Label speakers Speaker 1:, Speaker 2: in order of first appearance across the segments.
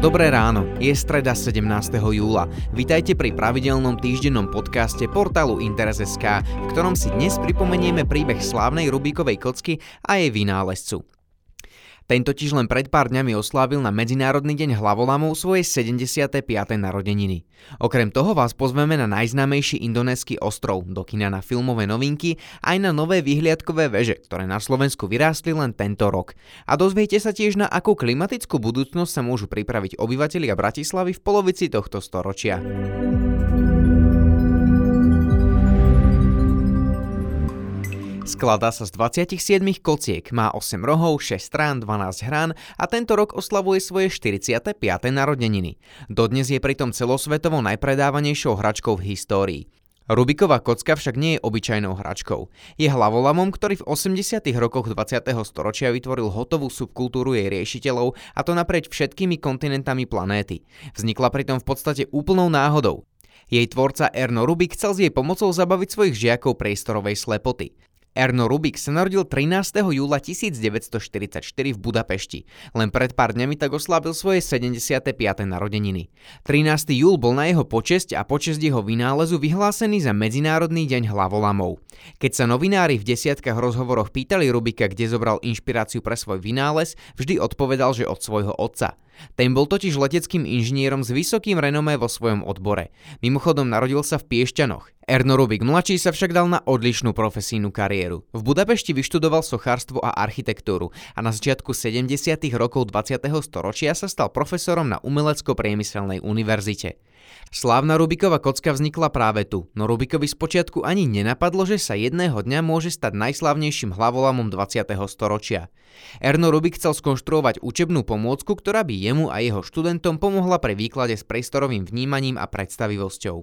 Speaker 1: Dobré ráno, je streda 17. júla. Vitajte pri pravidelnom týždennom podcaste portálu Interes.sk, v ktorom si dnes pripomenieme príbeh slávnej Rubíkovej kocky a jej vynálezcu. Ten totiž len pred pár dňami oslávil na Medzinárodný deň hlavolamov svoje 75. narodeniny. Okrem toho vás pozveme na najznámejší indonésky ostrov, do kina na filmové novinky, aj na nové vyhliadkové veže, ktoré na Slovensku vyrástli len tento rok. A dozviete sa tiež na akú klimatickú budúcnosť sa môžu pripraviť obyvatelia Bratislavy v polovici tohto storočia. Skladá sa z 27 kociek, má 8 rohov, 6 strán, 12 hrán a tento rok oslavuje svoje 45. narodeniny. Dodnes je pritom celosvetovo najpredávanejšou hračkou v histórii. Rubiková kocka však nie je obyčajnou hračkou. Je hlavolamom, ktorý v 80. rokoch 20. storočia vytvoril hotovú subkultúru jej riešiteľov a to naprieč všetkými kontinentami planéty. Vznikla pritom v podstate úplnou náhodou. Jej tvorca Erno Rubik chcel s jej pomocou zabaviť svojich žiakov priestorovej slepoty. Erno Rubik sa narodil 13. júla 1944 v Budapešti. Len pred pár dňami tak oslávil svoje 75. narodeniny. 13. júl bol na jeho počesť a počesť jeho vynálezu vyhlásený za Medzinárodný deň hlavolamov. Keď sa novinári v desiatkách rozhovoroch pýtali Rubika, kde zobral inšpiráciu pre svoj vynález, vždy odpovedal, že od svojho otca. Ten bol totiž leteckým inžinierom s vysokým renomé vo svojom odbore. Mimochodom narodil sa v Piešťanoch. Erno Rubik mladší sa však dal na odlišnú profesijnú kariéru. V Budapešti vyštudoval sochárstvo a architektúru a na začiatku 70. rokov 20. storočia sa stal profesorom na Umelecko-priemyselnej univerzite. Slávna Rubiková kocka vznikla práve tu, no Rubikovi spočiatku ani nenapadlo, že sa jedného dňa môže stať najslávnejším hlavolamom 20. storočia. Erno Rubik chcel skonštruovať učebnú pomôcku, ktorá by jemu a jeho študentom pomohla pri výklade s priestorovým vnímaním a predstavivosťou.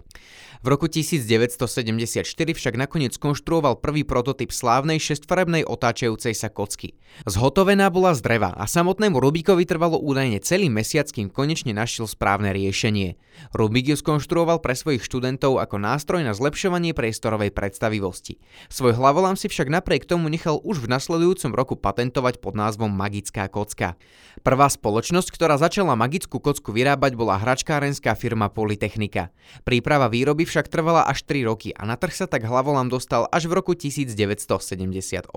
Speaker 1: V roku 1974 však nakoniec skonštruoval prvý prototyp slávnej šestfarebnej otáčajúcej sa kocky. Zhotovená bola z dreva a samotnému Rubikovi trvalo údajne celý mesiac, kým konečne našiel správne riešenie. Rubik ju skonštruoval pre svojich študentov ako nástroj na zlepšovanie priestorovej predstavivosti. Svoj hlavolám si však napriek tomu nechal už v nasledujúcom roku patentovať pod názvom Magická kocka. Prvá spoločnosť, ktorá začala magickú kocku vyrábať, bola hračkárenská firma Polytechnika. Príprava výroby však trvala až 3 roky a na trh sa tak hlavolám dostal až v roku 1978.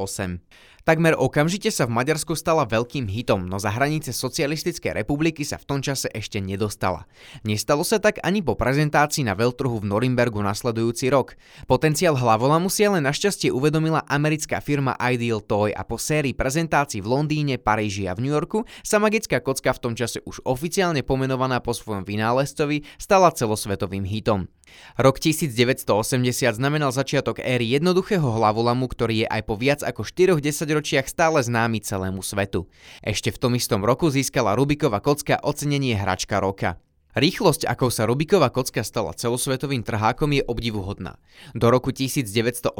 Speaker 1: Takmer okamžite sa v Maďarsku stala veľkým hitom, no za hranice Socialistickej republiky sa v tom čase ešte nedostala. Nestalo sa tak ani po prezentácii na veľtrhu v Norimbergu nasledujúci rok. Potenciál hlavolamu si ale našťastie uvedomila americká firma Ideal Toy a po sérii prezentácií v Londýne, Paríži a v New Yorku sa magická kocka v tom čase už oficiálne pomenovaná po svojom vynálezcovi stala celosvetovým hitom. Rok 1980 znamenal začiatok éry jednoduchého hlavolamu, ktorý je aj po viac ako 4 desaťročiach stále známy celému svetu. Ešte v tom istom roku získala Rubikova kocka ocenenie hračka roka. Rýchlosť, akou sa Rubiková kocka stala celosvetovým trhákom, je obdivuhodná. Do roku 1982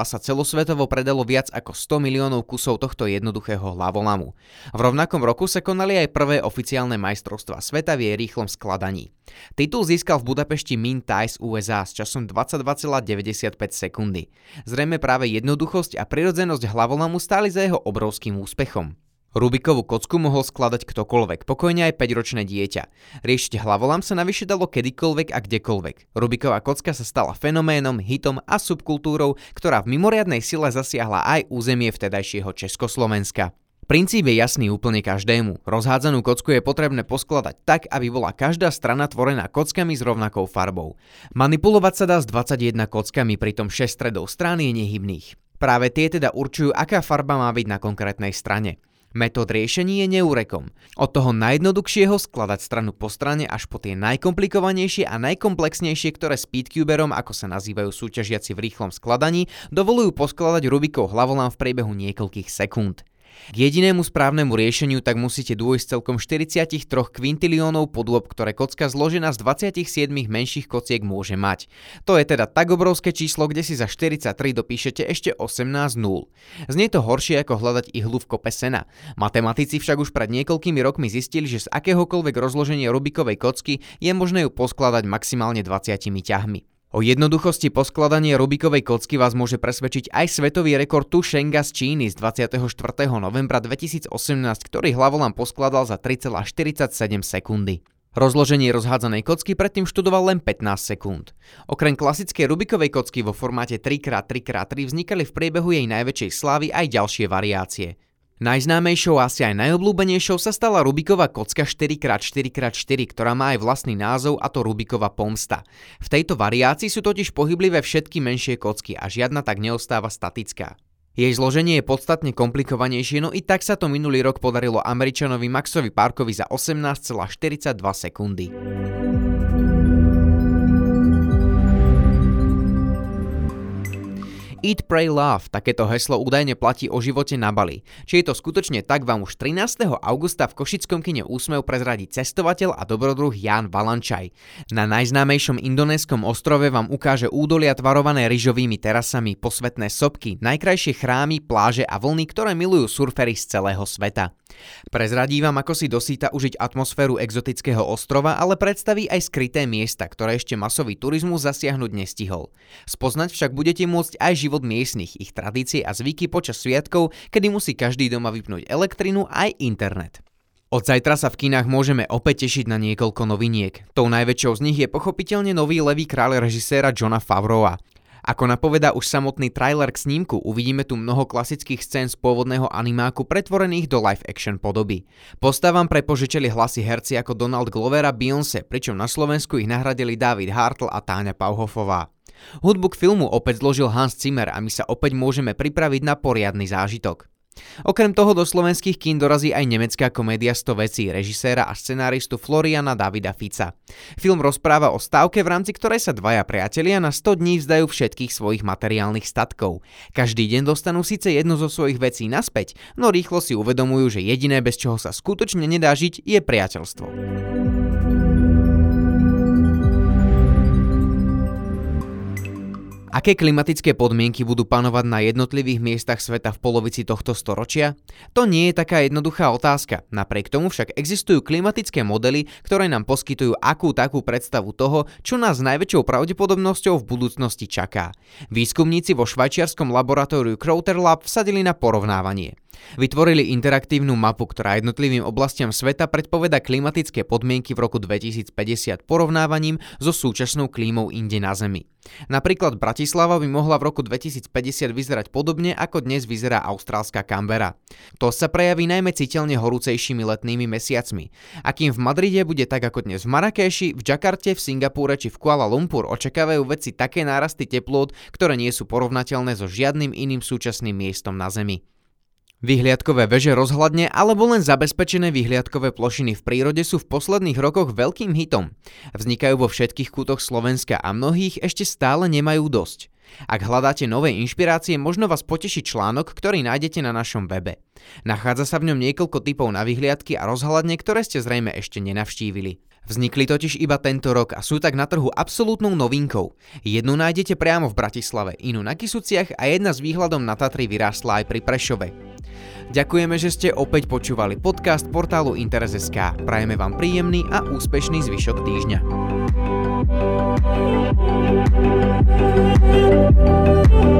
Speaker 1: sa celosvetovo predalo viac ako 100 miliónov kusov tohto jednoduchého hlavolamu. V rovnakom roku sa konali aj prvé oficiálne majstrovstvá sveta v jej rýchlom skladaní. Titul získal v Budapešti Min Thai USA s časom 22,95 sekundy. Zrejme práve jednoduchosť a prirodzenosť hlavolamu stáli za jeho obrovským úspechom. Rubikovú kocku mohol skladať ktokoľvek, pokojne aj 5-ročné dieťa. Riešiť hlavolám sa navyše dalo kedykoľvek a kdekoľvek. Rubiková kocka sa stala fenoménom, hitom a subkultúrou, ktorá v mimoriadnej sile zasiahla aj územie vtedajšieho Československa. Princíp je jasný úplne každému. Rozhádzanú kocku je potrebné poskladať tak, aby bola každá strana tvorená kockami s rovnakou farbou. Manipulovať sa dá s 21 kockami, pritom 6 stredov strany je nehybných. Práve tie teda určujú, aká farba má byť na konkrétnej strane. Metód riešení je neúrekom. Od toho najjednoduchšieho skladať stranu po strane až po tie najkomplikovanejšie a najkomplexnejšie, ktoré speedcuberom, ako sa nazývajú súťažiaci v rýchlom skladaní, dovolujú poskladať Rubikov hlavolám v priebehu niekoľkých sekúnd. K jedinému správnemu riešeniu tak musíte dôjsť celkom 43 kvintiliónov podôb, ktoré kocka zložená z 27 menších kociek môže mať. To je teda tak obrovské číslo, kde si za 43 dopíšete ešte 18 nul. Znie to horšie ako hľadať ihlu v kope sena. Matematici však už pred niekoľkými rokmi zistili, že z akéhokoľvek rozloženia Rubikovej kocky je možné ju poskladať maximálne 20 ťahmi. O jednoduchosti poskladania Rubikovej kocky vás môže presvedčiť aj svetový rekord Tu Shenga z Číny z 24. novembra 2018, ktorý hlavolám poskladal za 3,47 sekundy. Rozloženie rozhádzanej kocky predtým študoval len 15 sekúnd. Okrem klasickej Rubikovej kocky vo formáte 3x3x3 vznikali v priebehu jej najväčšej slávy aj ďalšie variácie. Najznámejšou asi aj najobľúbenejšou sa stala Rubiková kocka 4x4x4, ktorá má aj vlastný názov a to Rubikova pomsta. V tejto variácii sú totiž pohyblivé všetky menšie kocky a žiadna tak neostáva statická. Jej zloženie je podstatne komplikovanejšie, no i tak sa to minulý rok podarilo Američanovi Maxovi Parkovi za 18,42 sekundy. Eat, Pray, Love, takéto heslo údajne platí o živote na Bali. Či je to skutočne tak, vám už 13. augusta v Košickom kine Úsmev prezradí cestovateľ a dobrodruh Jan Valančaj. Na najznámejšom indonéskom ostrove vám ukáže údolia tvarované ryžovými terasami, posvetné sopky, najkrajšie chrámy, pláže a vlny, ktoré milujú surfery z celého sveta. Prezradí vám, ako si dosýta užiť atmosféru exotického ostrova, ale predstaví aj skryté miesta, ktoré ešte masový turizmus zasiahnuť nestihol. Spoznať však budete môcť aj život miestnych, ich tradície a zvyky počas sviatkov, kedy musí každý doma vypnúť elektrinu aj internet. Od zajtra sa v kinách môžeme opäť tešiť na niekoľko noviniek. Tou najväčšou z nich je pochopiteľne nový levý kráľ režiséra Johna Favroa. Ako napoveda už samotný trailer k snímku, uvidíme tu mnoho klasických scén z pôvodného animáku pretvorených do live action podoby. Postavám prepožičili hlasy herci ako Donald Glover a Beyoncé, pričom na Slovensku ich nahradili David Hartl a Táňa Pauhofová. Hudbu k filmu opäť zložil Hans Zimmer a my sa opäť môžeme pripraviť na poriadny zážitok. Okrem toho do slovenských kín dorazí aj nemecká komédia 100 vecí režiséra a scenáristu Floriana Davida Fica. Film rozpráva o stávke, v rámci ktorej sa dvaja priatelia na 100 dní vzdajú všetkých svojich materiálnych statkov. Každý deň dostanú síce jednu zo svojich vecí naspäť, no rýchlo si uvedomujú, že jediné, bez čoho sa skutočne nedá žiť, je priateľstvo. Aké klimatické podmienky budú panovať na jednotlivých miestach sveta v polovici tohto storočia? To nie je taká jednoduchá otázka. Napriek tomu však existujú klimatické modely, ktoré nám poskytujú akú takú predstavu toho, čo nás najväčšou pravdepodobnosťou v budúcnosti čaká. Výskumníci vo švajčiarskom laboratóriu Crowther Lab vsadili na porovnávanie. Vytvorili interaktívnu mapu, ktorá jednotlivým oblastiam sveta predpoveda klimatické podmienky v roku 2050 porovnávaním so súčasnou klímou inde na Zemi. Napríklad Bratislava by mohla v roku 2050 vyzerať podobne, ako dnes vyzerá austrálska Canberra. To sa prejaví najmä citeľne horúcejšími letnými mesiacmi. A kým v Madride bude tak ako dnes v Marrakeši, v Džakarte, v Singapúre či v Kuala Lumpur očakávajú vedci také nárasty teplôt, ktoré nie sú porovnateľné so žiadnym iným súčasným miestom na Zemi. Vyhliadkové veže rozhľadne alebo len zabezpečené vyhliadkové plošiny v prírode sú v posledných rokoch veľkým hitom. Vznikajú vo všetkých kútoch Slovenska a mnohých ešte stále nemajú dosť. Ak hľadáte nové inšpirácie, možno vás poteší článok, ktorý nájdete na našom webe. Nachádza sa v ňom niekoľko typov na vyhliadky a rozhľadne, ktoré ste zrejme ešte nenavštívili. Vznikli totiž iba tento rok a sú tak na trhu absolútnou novinkou. Jednu nájdete priamo v Bratislave, inú na Kisuciach a jedna s výhľadom na Tatry vyrástla aj pri Prešove. Ďakujeme, že ste opäť počúvali podcast portálu Interes.sk. Prajeme vám príjemný a úspešný zvyšok týždňa. Thank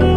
Speaker 1: you.